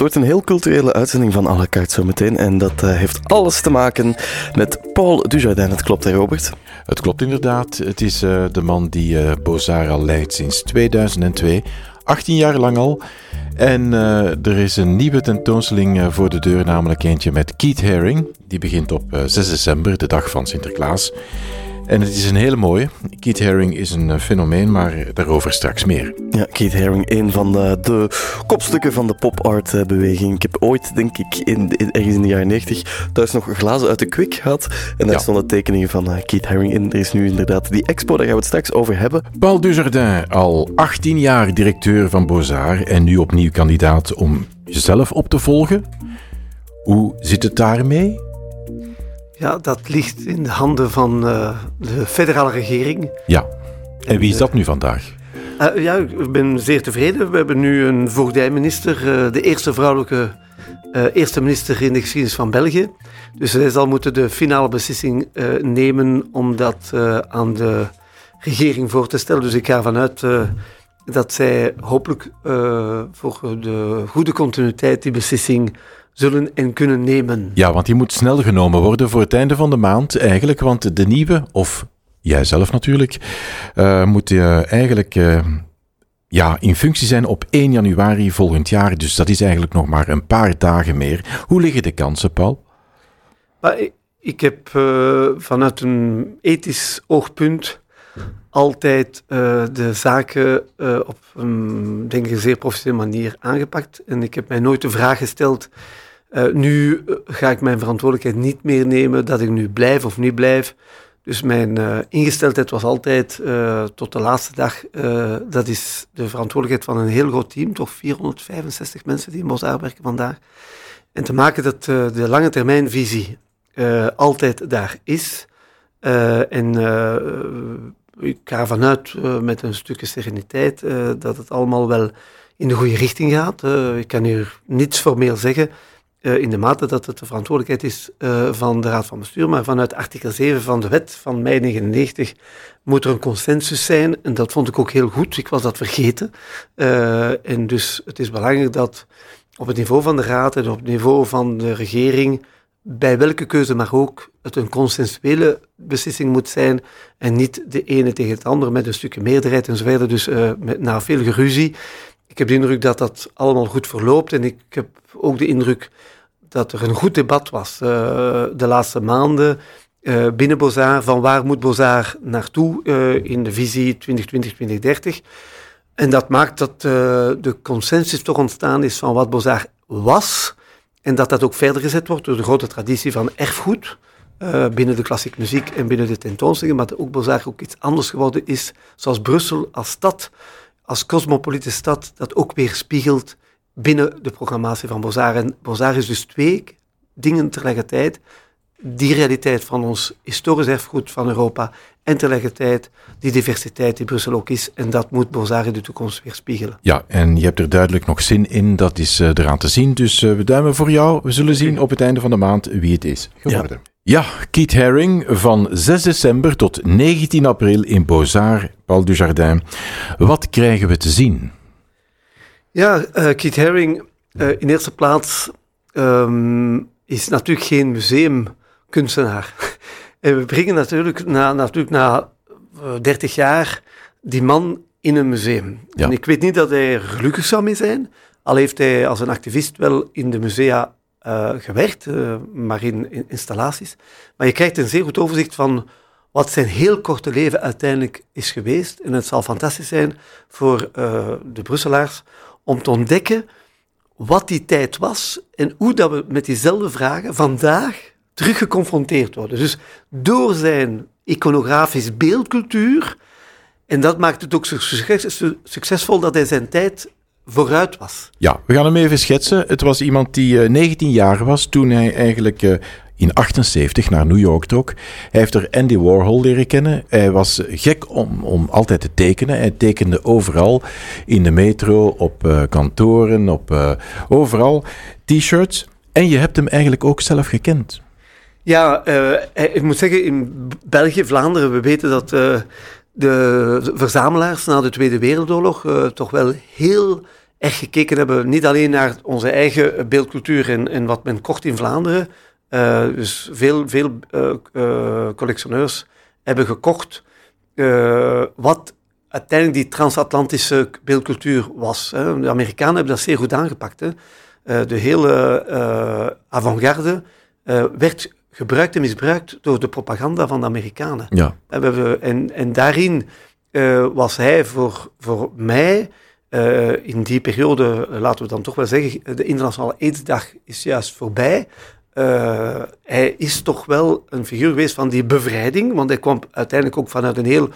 wordt een heel culturele uitzending van carte zometeen. En dat uh, heeft alles te maken met Paul Dujardin. Het klopt, hè, Robert? Het klopt inderdaad. Het is uh, de man die uh, Bozar al leidt sinds 2002. 18 jaar lang al. En er is een nieuwe tentoonstelling voor de deur, namelijk eentje met Keith Haring. Die begint op 6 december, de dag van Sinterklaas. En het is een hele mooie. Keith Haring is een eh, fenomeen, maar daarover straks meer. Ja, Keith Haring, een van de, de kopstukken van de pop-art-beweging. Ik heb ooit, denk ik, in, in, ergens in de jaren 90 thuis nog glazen uit de Kwik gehad. En daar ja. stonden tekeningen van Keith Haring in. Er is nu inderdaad die expo, daar gaan we het straks over hebben. Paul Dujardin, al 18 jaar directeur van Bozar en nu opnieuw kandidaat om jezelf op te volgen. Hoe zit het daarmee? Ja, dat ligt in de handen van uh, de federale regering. Ja, en wie is dat nu vandaag? Uh, ja, ik ben zeer tevreden. We hebben nu een voogdijminister, uh, de eerste vrouwelijke eerste minister in de geschiedenis van België. Dus zij zal moeten de finale beslissing nemen om dat aan de regering voor te stellen. Dus ik ga vanuit dat zij hopelijk voor de goede continuïteit die beslissing zullen en kunnen nemen. Ja, want die moet snel genomen worden voor het einde van de maand eigenlijk, want de nieuwe, of jijzelf natuurlijk, uh, moet uh, eigenlijk uh, ja, in functie zijn op 1 januari volgend jaar. Dus dat is eigenlijk nog maar een paar dagen meer. Hoe liggen de kansen, Paul? Maar ik heb vanuit een ethisch oogpunt altijd uh, de zaken uh, op een denk ik, zeer professionele manier aangepakt. En ik heb mij nooit de vraag gesteld uh, nu eh, ga ik mijn verantwoordelijkheid niet meer nemen dat ik nu blijf of niet blijf. Dus mijn uh, ingesteldheid was altijd tot de laatste dag, dat is de verantwoordelijkheid van een heel groot team, toch 465 mensen die in Bosdaar werken vandaag. En te maken dat de lange termijn visie altijd daar is. en ik ga vanuit met een stukje sereniteit dat het allemaal wel in de goede richting gaat. ik kan hier niets formeel zeggen. Uh, in de mate dat het de verantwoordelijkheid is uh, van de Raad van Bestuur, maar vanuit artikel 7 van de wet van mei 99 moet er een consensus zijn. En dat vond ik ook heel goed. Ik was dat vergeten. Uh, en dus het is belangrijk dat op het niveau van de Raad en op het niveau van de regering, bij welke keuze maar ook, het een consensuele beslissing moet zijn en niet de ene tegen het andere met een stukje meerderheid en zo verder. Dus met, na veel geruzie. Ik heb de indruk dat dat allemaal goed verloopt en ik heb ook de indruk dat er een goed debat was uh, de laatste maanden uh, binnen Bozar, van waar moet Bozar naartoe uh, in de visie 2020-2030. En dat maakt dat de consensus toch ontstaan is van wat Bozar was en dat dat ook verder gezet wordt door de grote traditie van erfgoed. binnen de klassieke muziek en binnen de tentoonstellingen, maar dat ook Bozar ook iets anders geworden is, zoals Brussel als stad, als cosmopolitische stad, dat ook weer spiegelt binnen de programmatie van Bozar. En Bozar is dus twee dingen tegelijkertijd. Die realiteit van ons historisch erfgoed van Europa en tegelijkertijd die diversiteit die Brussel ook is. En dat moet Bozar in de toekomst weer spiegelen. Ja, en je hebt er duidelijk nog zin in. Dat is uh, eraan te zien. Dus uh, we duimen voor jou. We zullen zien op het einde van de maand wie het is geworden. Ja, ja Keith Haring van 6 december tot 19 april in Bozar, Paul Dujardin. Wat krijgen we te zien? Ja, uh, Keith Haring uh, in eerste plaats um, is natuurlijk geen museumkunstenaar. en we brengen natuurlijk na, natuurlijk na uh, eh, 30 jaar die man in een museum. Ja. En ik weet niet dat hij er gelukkig zou mee zijn, al heeft hij als een activist wel in de musea gewerkt, maar in, in, installaties. Maar je krijgt een zeer goed overzicht van wat zijn heel korte leven uiteindelijk is geweest. En het zal fantastisch zijn voor de Brusselaars om te ontdekken wat die tijd was en hoe dat we met diezelfde vragen vandaag terug geconfronteerd worden. Dus door zijn iconografisch beeldcultuur, en dat maakt het ook succesvol dat hij zijn tijd vooruit was. Ja, we gaan hem even schetsen. Het was iemand die 19 eh, jaar was toen hij eigenlijk uh, in 78 naar New York trok. Hij heeft er Andy Warhol leren kennen. Hij was gek om, om altijd te tekenen. Hij tekende overal. In de metro, op uh, kantoren, op uh, overal. T-shirts. En je hebt hem eigenlijk ook zelf gekend. Ja, uh, ik moet zeggen, in België, Vlaanderen, we weten dat de verzamelaars na de Tweede Wereldoorlog toch wel heel echt gekeken hebben, niet alleen naar onze eigen beeldcultuur en, en wat men kocht in Vlaanderen. Uh, dus veel, veel uh, uh, collectioneurs hebben gekocht wat uiteindelijk die transatlantische beeldcultuur was. Hè. De Amerikanen hebben dat zeer goed aangepakt. Hè. de hele avant-garde werd gebruikt en misbruikt door de propaganda van de Amerikanen. Ja. En, we hebben, en, en daarin was hij voor, voor mij uh, in die periode, laten we dan toch wel zeggen, de Internationale AIDS-dag is juist voorbij. Uh, hij is toch wel een figuur geweest van die bevrijding, want hij kwam uiteindelijk ook vanuit een heel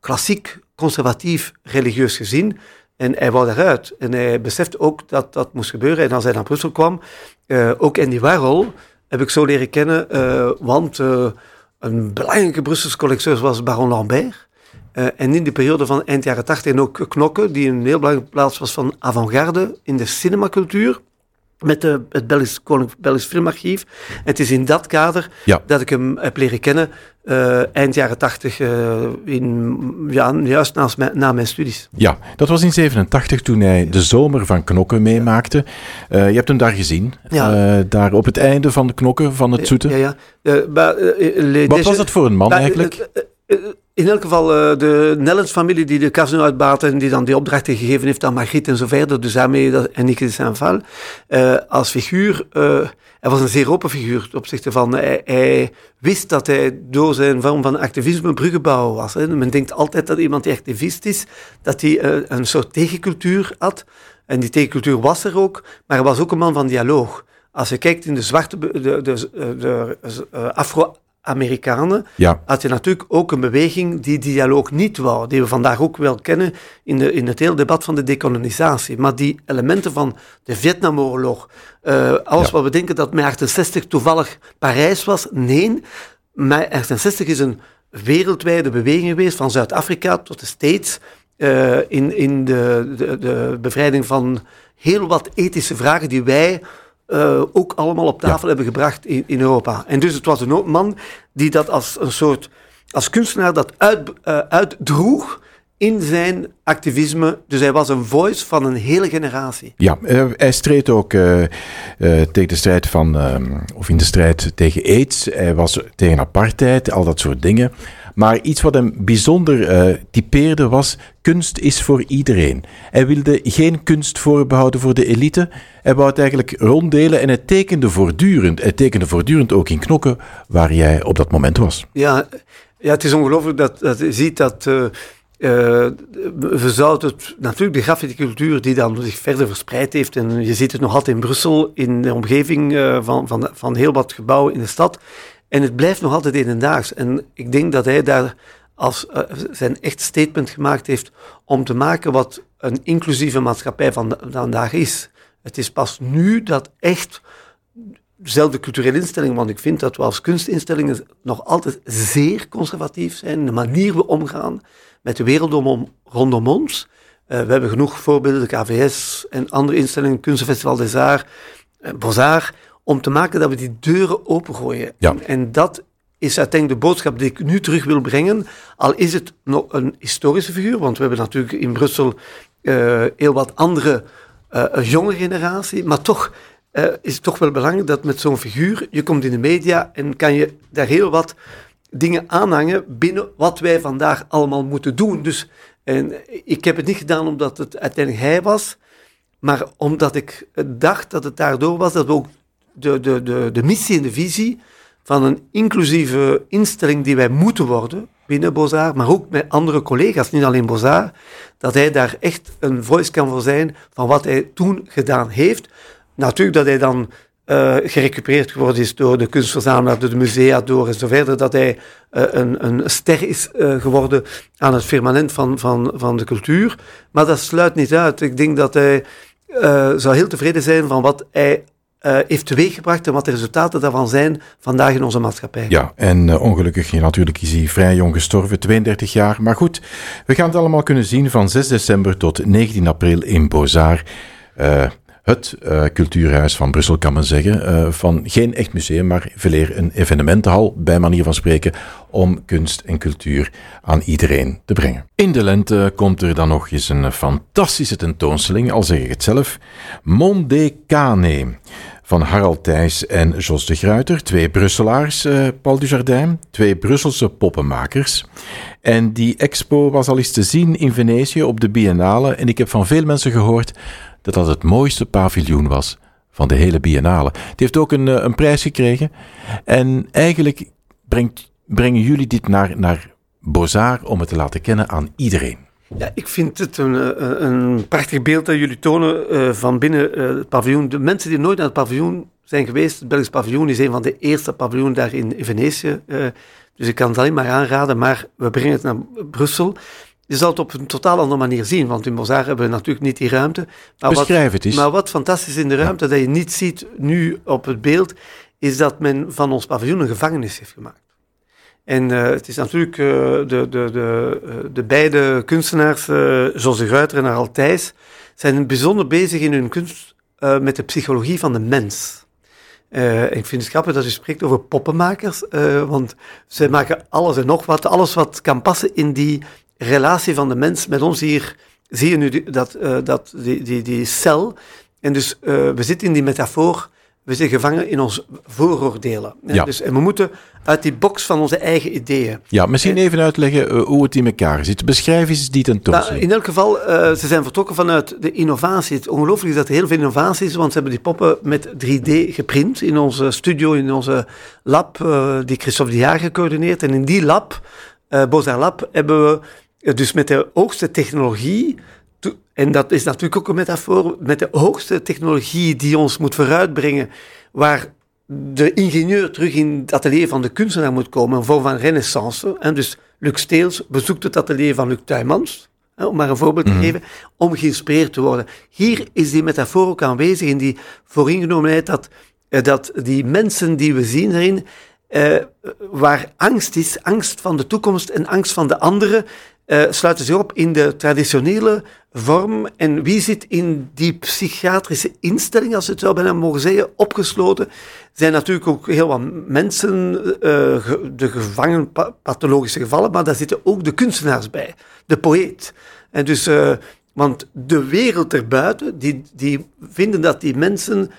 klassiek, conservatief, religieus gezin. En hij wou daaruit. En hij besefte ook dat dat moest gebeuren. En als hij naar Brussel kwam, uh, ook Andy Warhol heb ik zo leren kennen, want een belangrijke Brusselse collecteur was Baron Lambert. Uh, en in de periode van eind jaren 80 en ook Knokke, die een heel belangrijke plaats was van avant-garde in de cinemacultuur. Met de, het Belgisch, Belgisch Filmarchief. En het is in dat kader ja. dat ik hem heb leren kennen uh, eind jaren 80, uh, in, ja, juist naast mijn, na mijn studies. Ja, dat was in 87 toen hij de zomer van Knokken meemaakte. Uh, je hebt hem daar gezien, ja. daar op het einde van de Knokken van het zoete. Ja, ja. Maar, Wat was dat voor een man eigenlijk? In elk geval uh, de Nellens-familie die de casino uitbaat en die dan die opdrachten gegeven heeft aan Margriet en zo verder, dus daarmee en Nieke de Saint-Val. Uh, als figuur, uh, hij was een zeer open figuur op opzichte van, hij, wist dat hij door zijn vorm van activisme bruggenbouwer was. Hè. Men denkt altijd dat iemand die activist is, dat hij een soort tegencultuur had. En die tegencultuur was er ook, maar hij was ook een man van dialoog. Als je kijkt in de zwarte, de, de, de, de afro Amerikanen, ja. had je natuurlijk ook een beweging die dialoog niet wou, die we vandaag ook wel kennen in, de, in het hele debat van de decolonisatie. Maar die elementen van de Vietnamoorlog, uh, alles ja. wat we denken dat mei 68 toevallig Parijs was, nee, mei 68 is een wereldwijde beweging geweest, van Zuid-Afrika tot de States, uh, in, in de, de, de bevrijding van heel wat ethische vragen die wij uh, ook allemaal op tafel ja. hebben gebracht in, in Europa. En dus het was een man die dat als een soort, als kunstenaar dat uit, uh, uitdroeg in zijn activisme. Dus hij was een voice van een hele generatie. Ja, uh, hij streed ook uh, uh, tegen de strijd van, of in de strijd tegen AIDS. Hij was tegen apartheid, al dat soort dingen. Maar iets wat hem bijzonder uh, typeerde was: kunst is voor iedereen. Hij wilde geen kunst voorbehouden voor de elite. Hij wou het eigenlijk ronddelen en hij tekende voortdurend. Hij tekende voortdurend ook in knokken waar jij op dat moment was. Ja, ja het is ongelooflijk dat, dat je ziet dat. Uh, we zouden het, natuurlijk de graffiti-cultuur die dan zich verder verspreid heeft, en je ziet het nog altijd in Brussel, in de omgeving van, van, van heel wat gebouwen in de stad, en het blijft nog altijd hedendaags. En ik denk dat hij daar als uh, zijn echt statement gemaakt heeft om te maken wat een inclusieve maatschappij van vandaag is. Het is pas nu dat echt dezelfde culturele instellingen, want ik vind dat we als kunstinstellingen nog altijd zeer conservatief zijn, de manier we omgaan met de wereld om, rondom ons. Uh, we hebben genoeg voorbeelden, de KVS en andere instellingen, Kunstenfestival des Arts, uh, Beaux-Arts, om te maken dat we die deuren opengooien. Ja. En dat is uiteindelijk de boodschap die ik nu terug wil brengen. Al is het nog een historische figuur, want we hebben natuurlijk in Brussel uh, heel wat andere, uh, een jonge generatie, maar toch uh, is het toch wel belangrijk dat met zo'n figuur, je komt in de media en kan je daar heel wat dingen aanhangen binnen wat wij vandaag allemaal moeten doen. Dus en ik heb het niet gedaan omdat het uiteindelijk hij was, maar omdat ik dacht dat het daardoor was dat we ook de, de, de, de missie en de visie van een inclusieve instelling die wij moeten worden binnen Bozar, maar ook met andere collega's, niet alleen Bozar, dat hij daar echt een voice kan voor zijn van wat hij toen gedaan heeft. Natuurlijk dat hij dan uh, gerecupereerd geworden is door de kunstverzamelaar, door de musea, door en zo verder, dat hij uh, een, een ster is uh, geworden aan het firmament van, van, van de cultuur. Maar dat sluit niet uit. Ik denk dat hij zou heel tevreden zijn van wat hij uh, heeft teweeggebracht en wat de resultaten daarvan zijn vandaag in onze maatschappij. Ja, en uh, ongelukkig natuurlijk is hij vrij jong gestorven, 32 jaar. Maar goed, we gaan het allemaal kunnen zien van 6 december tot 19 april in Bozar. Het uh, cultuurhuis van Brussel, kan men zeggen. Uh, van geen echt museum, maar veel een evenementenhal, bij manier van spreken, om kunst en cultuur aan iedereen te brengen. In de lente komt er dan nog eens een fantastische tentoonstelling, al zeg ik het zelf, Monde Cane van Harald Thijs en Jos de Gruiter, twee Brusselaars, uh, Paul Dujardin, twee Brusselse poppenmakers. En die expo was al eens te zien in Venetië op de Biennale en ik heb van veel mensen gehoord dat dat het mooiste paviljoen was van de hele Biennale. Het heeft ook een, eh, een prijs gekregen en eigenlijk brengt, brengen jullie dit naar, naar Bozar om het te laten kennen aan iedereen. Ja, ik vind het een, eh, een prachtig beeld dat jullie tonen uh, van binnen het paviljoen. De mensen die nooit naar het paviljoen zijn geweest, het Belgisch paviljoen is een van de eerste paviljoen daar in, Venetië. dus ik kan het alleen maar aanraden, maar we brengen het naar Brussel. Je zal het op een totaal andere manier zien, want in Mozart hebben we natuurlijk niet die ruimte. Maar Beschrijf wat, het eens. Maar wat fantastisch in de ruimte, dat je niet ziet nu op het beeld, is dat men van ons paviljoen een gevangenis heeft gemaakt. En uh, het is natuurlijk uh, de, de, de, uh, de beide kunstenaars, José Ruiter en Harald Thijs, zijn bijzonder bezig in hun kunst met de psychologie van de mens. Ik vind het grappig dat u spreekt over poppenmakers, want zij maken alles en nog wat, alles wat kan passen in die relatie van de mens met ons hier. Zie je nu dat, dat die, die, die cel, en dus we zitten in die metafoor we zijn gevangen in ons vooroordelen. Ja. Dus, en we moeten uit die box van onze eigen ideeën. Ja, misschien even uitleggen uh, hoe het in elkaar zit. Beschrijf eens die tentoonstelling. Nou, in elk geval, uh, ze zijn vertrokken vanuit de innovatie. Het ongelooflijk is dat er heel veel innovatie is, want ze hebben die poppen met 3D geprint in onze studio, in onze lab, uh, die Christophe de Jaar gecoördineerd. En in die lab, uh, Lab, hebben we dus met de hoogste technologie en dat is natuurlijk ook een metafoor met de hoogste technologie die ons moet vooruitbrengen, waar de ingenieur terug in het atelier van de kunstenaar moet komen, een vorm van renaissance. En dus Luc Steels bezoekt het atelier van Luc Tuymans, om maar een voorbeeld te mhm. geven, om geïnspireerd te worden. Hier is die metafoor ook aanwezig in die vooringenomenheid dat, eh, dat die mensen die we zien erin, eh, waar angst is, angst van de toekomst en angst van de anderen, uh, sluiten zich op in de traditionele vorm. En wie zit in die psychiatrische instelling, als we het zo bijna mogen zeggen, opgesloten? zijn natuurlijk ook heel wat mensen, uh, de gevangen pathologische gevallen, maar daar zitten ook de kunstenaars bij, de poëet. En dus, uh, want de wereld erbuiten, die, die vinden dat die mensen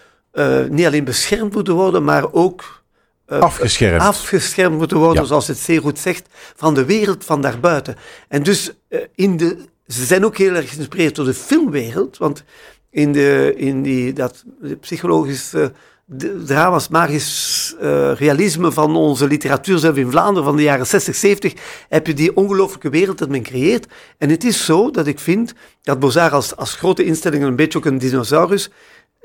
niet alleen beschermd moeten worden, maar ook uh, afgeschermd. afgeschermd moeten worden, zoals het zeer goed zegt, van de wereld van daarbuiten. En dus uh, in de, ze zijn ook heel erg geïnspireerd door de filmwereld, want in, de, in die, dat psychologische drama's, magisch uh, realisme van onze literatuur zelf in Vlaanderen van de jaren 60, 70, heb je die ongelooflijke wereld dat men creëert. En het is zo dat ik vind dat Bozar als, als grote instelling een beetje ook een dinosaurus,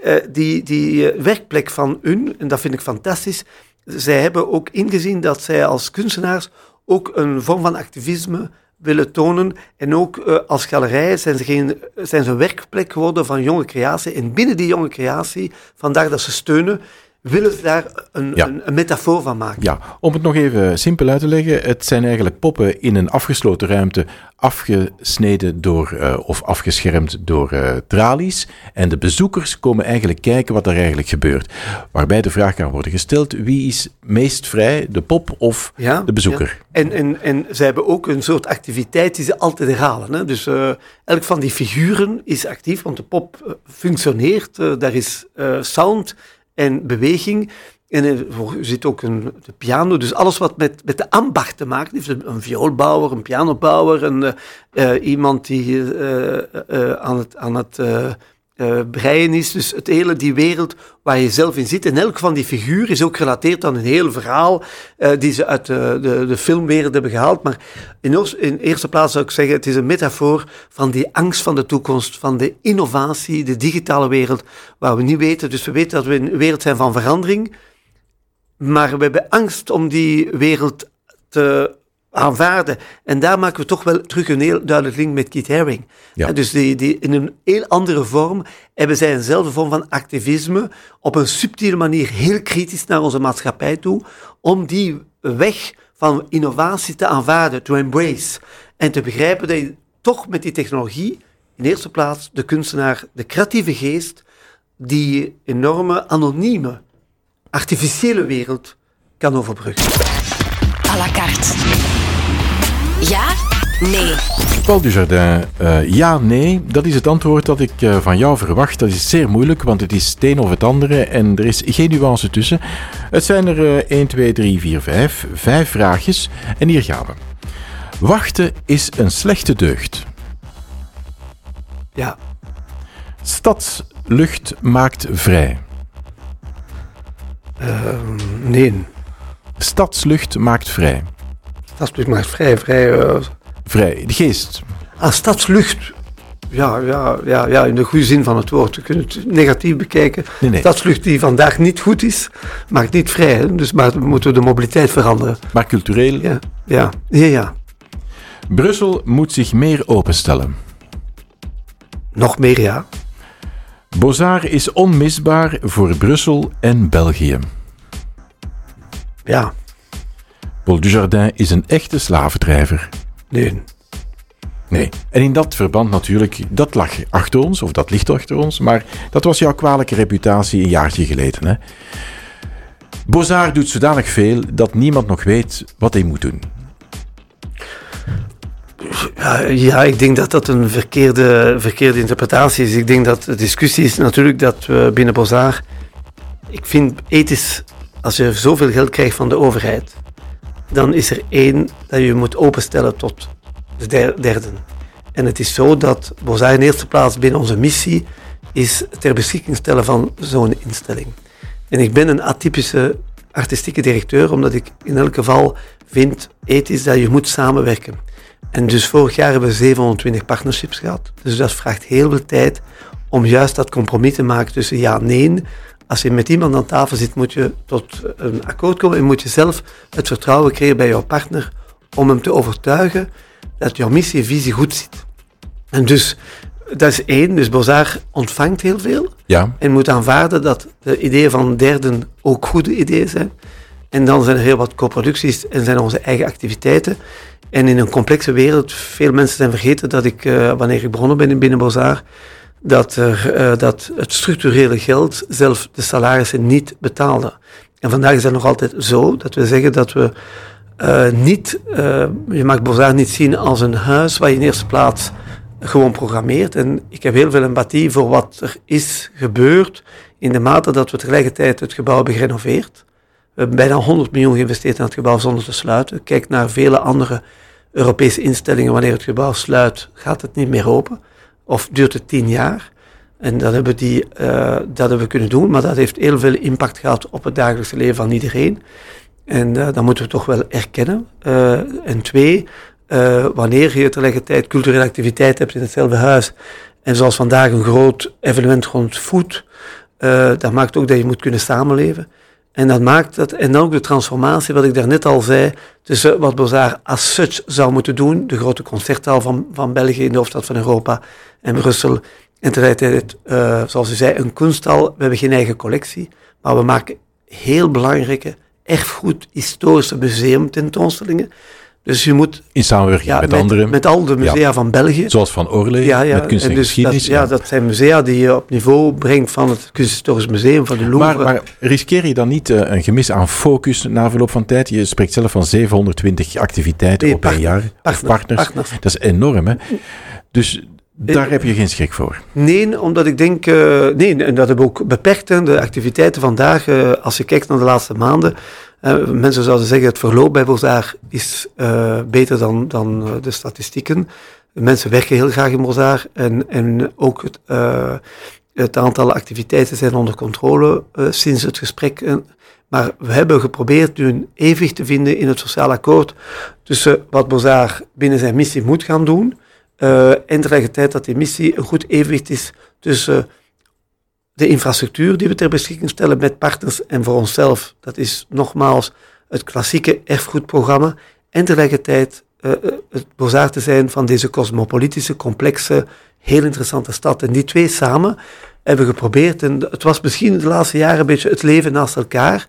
uh, die, die uh, werkplek van hun, en dat vind ik fantastisch, zij hebben ook ingezien dat zij als kunstenaars ook een vorm van activisme willen tonen. En ook uh, als galerij zijn ze, geen, zijn ze een werkplek geworden van jonge creatie. En binnen die jonge creatie, vandaar dat ze steunen, willen ze daar een, een, een, metafoor van maken. Ja, om het nog even simpel uit te leggen. Het zijn eigenlijk poppen in een afgesloten ruimte, afgesneden door, uh, of afgeschermd door uh, tralies. En de bezoekers komen eigenlijk kijken wat er eigenlijk gebeurt. Waarbij de vraag kan worden gesteld, wie is meest vrij, de pop of ja, de bezoeker? Ja. En, en, en ze hebben ook een soort activiteit die ze altijd herhalen. Hè? Dus uh, elk van die figuren is actief, want de pop functioneert, daar is sound en beweging. En er zit ook een de piano, dus alles wat met, met de ambacht te maken heeft. Een vioolbouwer, een pianobouwer, een, uh, iemand die uh, aan het, aan het uh, breien is. Dus het hele, die wereld waar je zelf in zit. En elk van die figuren is ook gerelateerd aan een heel verhaal uh, die ze uit de, de, de, filmwereld hebben gehaald. Maar in, in eerste plaats zou ik zeggen, het is een metafoor van die angst van de toekomst, van de innovatie, de digitale wereld, waar we niet weten. Dus we weten dat we in een wereld zijn van verandering. Maar we hebben angst om die wereld te aanvaarden. En daar maken we toch wel terug een heel duidelijk link met Keith Haring. Ja. Dus die, die, in een heel andere vorm hebben zij eenzelfde vorm van activisme, op een subtiele manier heel kritisch naar onze maatschappij toe, om die weg van innovatie te aanvaarden, to embrace. En te begrijpen dat je toch met die technologie, in eerste plaats de kunstenaar, de creatieve geest, die enorme, anonieme, artificiële wereld kan overbruggen. À la carte. Ja? Nee. Paul Dujardin, uh, ja, nee, dat is het antwoord dat ik uh, van jou verwacht. Dat is zeer moeilijk, want het is het een of het andere en er is geen nuance tussen. Het zijn er uh, 1, 2, 3, 4, 5. Vijf vraagjes en hier gaan we. Wachten is een slechte deugd. Ja. Stadslucht maakt vrij. Ehm, nee. Stadslucht maakt vrij. Stadslucht maakt vrij, vrij. Uh... Vrij, de geest. Ah, stadslucht. Ja, ja, ja, ja, in de goede zin van het woord. We kunnen het negatief bekijken. Nee, nee. Stadslucht die vandaag niet goed is, maakt niet vrij. Hè? Dus maar we moeten de mobiliteit veranderen. Maar cultureel? Ja, ja, ja. ja. Brussel moet zich meer openstellen. Nog meer, ja. Bozar is onmisbaar voor Brussel en België. Ja. Paul Dujardin is een echte slavendrijver. Nee. Nee. En in dat verband natuurlijk, dat lag achter ons, of dat ligt achter ons, maar dat was jouw kwalijke reputatie een jaartje geleden. Hè? Bozar doet zodanig veel dat niemand nog weet wat hij moet doen. Ja, ja, ik denk dat dat een verkeerde, verkeerde interpretatie is. Ik denk dat de discussie is natuurlijk dat we binnen Bozar... Ik vind ethisch, als je zoveel geld krijgt van de overheid, dan is er één dat je moet openstellen tot de derde. En het is zo dat Bozar in eerste plaats binnen onze missie is ter beschikking stellen van zo'n instelling. En ik ben een atypische artistieke directeur, omdat ik in elk geval vind ethisch dat je moet samenwerken. En dus vorig jaar hebben we 720 partnerships gehad. Dus dat vraagt heel veel tijd om juist dat compromis te maken tussen ja nee. Als je met iemand aan tafel zit, moet je tot een akkoord komen en moet je zelf het vertrouwen creëren bij jouw partner om hem te overtuigen dat jouw missie en visie goed zit. En dus, dat is één. Dus Bozar ontvangt heel veel. Ja. En moet aanvaarden dat de ideeën van derden ook goede ideeën zijn. En dan zijn er heel wat co-producties en zijn onze eigen activiteiten. En in een complexe wereld, veel mensen zijn vergeten dat ik, uh, wanneer ik begonnen ben in Binnen Bozar, dat, er, uh, dat het structurele geld zelf de salarissen niet betaalde. En vandaag is het nog altijd zo dat we zeggen dat we uh, niet, je mag Bozar niet zien als een huis waar je in eerste plaats gewoon programmeert. En ik heb heel veel empathie voor wat er is gebeurd in de mate dat we tegelijkertijd het gebouw hebben gerenoveerd. We hebben bijna 100 miljoen geïnvesteerd in het gebouw zonder te sluiten. Kijk naar vele andere Europese instellingen. Wanneer het gebouw sluit, gaat het niet meer open. Of duurt het tien jaar. En dat hebben, die, uh, dat hebben we kunnen doen. Maar dat heeft heel veel impact gehad op het dagelijkse leven van iedereen. En uh, dat moeten we toch wel erkennen. Uh, en twee, wanneer je tegelijkertijd culturele activiteit hebt in hetzelfde huis. En zoals vandaag een groot evenement rond food. dat maakt ook dat je moet kunnen samenleven. En dat maakt dat, en dan ook de transformatie, wat ik daarnet al zei, tussen wat Bozar as such zou moeten doen, de grote concertzaal van, van België in de hoofdstad van Europa en Brussel, en tegelijkertijd, uh, zoals u zei, een kunsthal. We hebben geen eigen collectie, maar we maken heel belangrijke erfgoed, historische museumtentoonstellingen. Dus je moet... In samenwerking ja, met, met, anderen. Met al de musea Ja. van België. Zoals Van Ja, ja. met kunst en, en dus geschiedenis. dat, ja, dat zijn musea die je op niveau brengt van het Kunsthistorisch Museum, van de Louvre. Maar, maar riskeer je dan niet eh, een gemis aan focus na verloop van tijd? Je spreekt zelf van 720 activiteiten Nee, op een jaar. Of partner- partners. partners. Dat is enorm, hè? Dus daar heb je geen schrik voor. Nee, omdat ik denk, eh, nee, en dat hebben we ook beperkt. hè, De activiteiten vandaag, eh, als je kijkt naar de laatste maanden, eh, mensen zouden zeggen het verloop bij Bozar is eh, beter dan, dan eh, de statistieken. Mensen werken heel graag in Bozar en, en ook het, het aantal activiteiten zijn onder controle sinds het gesprek. maar we hebben geprobeerd nu een evenwicht te vinden in het sociaal akkoord tussen wat Bozar binnen zijn missie moet gaan doen en tegelijkertijd dat die missie een goed evenwicht is tussen de infrastructuur die we ter beschikking stellen met partners en voor onszelf. Dat is nogmaals het klassieke erfgoedprogramma. En tegelijkertijd eh, eh, het bozaar te zijn van deze cosmopolitische, complexe, heel interessante stad. En die twee samen hebben we geprobeerd. En het was misschien de laatste jaren een beetje het leven naast elkaar.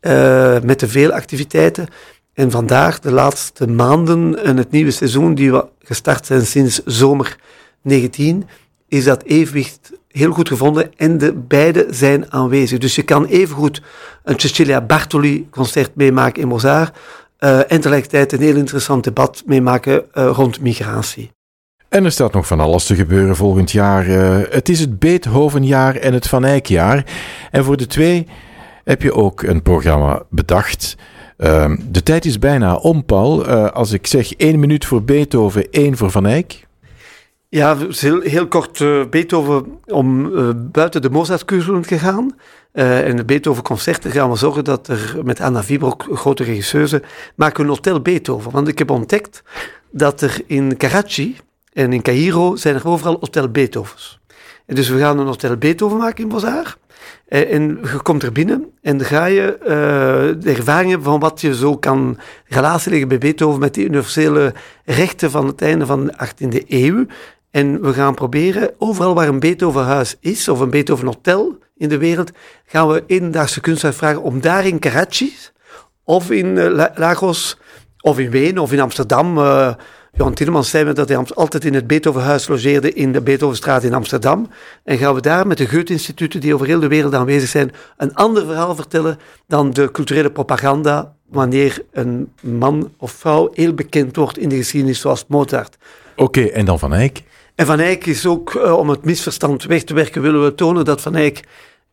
eh, met te veel activiteiten. En vandaag, de laatste maanden en het nieuwe seizoen die we gestart zijn sinds zomer 19, is dat evenwicht heel goed gevonden en de beide zijn aanwezig. Dus je kan evengoed een Cecilia Bartoli concert meemaken in Mozart uh, en tegelijkertijd een heel interessant debat meemaken uh, rond migratie. En er staat nog van alles te gebeuren volgend jaar. Uh, het is het Beethovenjaar en het Van Eyckjaar. En voor de twee heb je ook een programma bedacht. De tijd is bijna om, Paul. als ik zeg één minuut voor Beethoven, één voor Van Eyck. Ja, heel, heel kort uh, Beethoven om uh, buiten de Mozart-curriculum te gaan. Uh, en de Beethoven-concerten gaan we zorgen dat er met Anna Vibrok, grote regisseuse, maken een hotel Beethoven. Want ik heb ontdekt dat er in Karachi en in Cairo zijn er overal hotel Beethovens. En dus we gaan een hotel Beethoven maken in Bozar. En je komt er binnen en dan ga je de ervaringen van wat je zo kan relatie leggen bij Beethoven met die universele rechten van het einde van de 18e eeuw. En we gaan proberen, overal waar een Beethovenhuis is, of een Beethoven Hotel in de wereld, gaan we kunst kunstenaars vragen om daar in Karachi, of in uh, Lagos, of in Wenen, of in Amsterdam. Uh, Johan Tillemans zei me dat hij altijd in het Beethovenhuis logeerde in de Beethovenstraat in Amsterdam. En gaan we daar met de Goethe-instituten die over heel de wereld aanwezig zijn, een ander verhaal vertellen dan de culturele propaganda wanneer een man of vrouw heel bekend wordt in de geschiedenis zoals Mozart. Oké, en dan Van Eyck? En Van Eyck is ook, uh, om het misverstand weg te werken, willen we tonen dat Van Eyck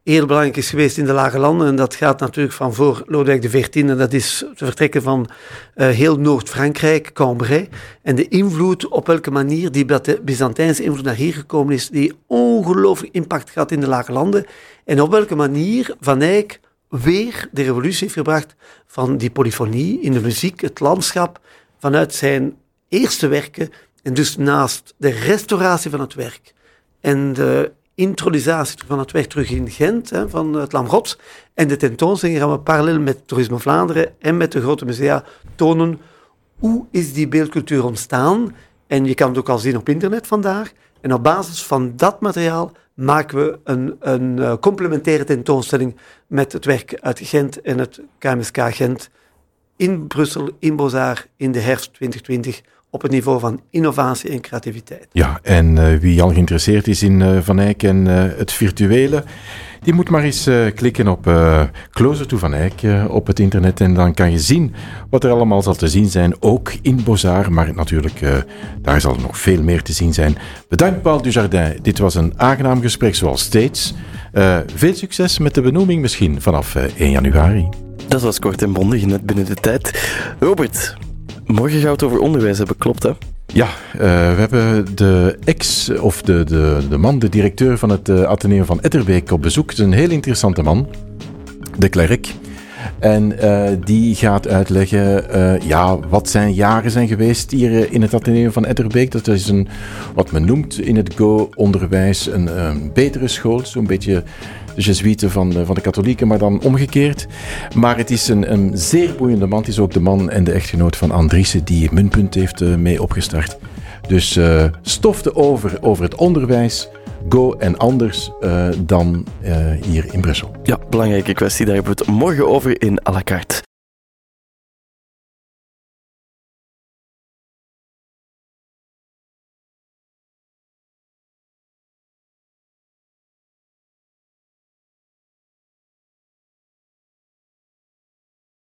heel belangrijk is geweest in de Lage Landen. En dat gaat natuurlijk van voor Lodewijk XIV. En dat is het vertrekken van uh, heel Noord-Frankrijk, Cambrai. En de invloed, op welke manier die Byzantijnse invloed naar hier gekomen is, die ongelooflijk impact gehad in de Lage Landen. En op welke manier Van Eyck weer de revolutie heeft gebracht van die polyfonie in de muziek, het landschap, vanuit zijn eerste werken en dus naast de restauratie van het werk en de introducatie van het werk terug in Gent, hè, van het Lam Gods, en de tentoonstelling gaan we parallel met Toerisme Vlaanderen en met de grote musea tonen hoe is die beeldcultuur ontstaan. En je kan het ook al zien op internet vandaag. En op basis van dat materiaal maken we een, een uh, complementaire tentoonstelling met het werk uit Gent en het KMSK Gent in Brussel, in Bozar, in de herfst 2020 op het niveau van innovatie en creativiteit. Ja, en uh, wie al geïnteresseerd is in uh, Van Eyck en uh, het virtuele, die moet maar eens klikken op Closer to Van Eyck op het internet en dan kan je zien wat er allemaal zal te zien zijn, ook in Bozar, maar natuurlijk daar zal er nog veel meer te zien zijn. Bedankt Paul Dujardin, dit was een aangenaam gesprek zoals steeds. veel succes met de benoeming misschien vanaf 1 januari. Dat was kort en bondig, net binnen de tijd. Robert, Morgen gaat het over onderwijs hebben, klopt hè? Ja, uh, we hebben de ex, of de, de, de man, de directeur van het uh, van Etterbeek op bezoek. Een heel interessante man, de klerk. En uh, die gaat uitleggen ja, wat zijn jaren zijn geweest hier in het Atheneum van Etterbeek. Dat is een, wat men noemt in het Go-onderwijs een, betere school. Zo'n beetje de Jesuiten van de, van de katholieken, maar dan omgekeerd. Maar het is een, een zeer boeiende man. Het is ook de man en de echtgenoot van Andriessen die Munpunt heeft mee opgestart. Dus uh, stofte over over het onderwijs. Go en anders uh, dan hier in Brussel. Ja, belangrijke kwestie. Daar hebben we het morgen over in à la carte.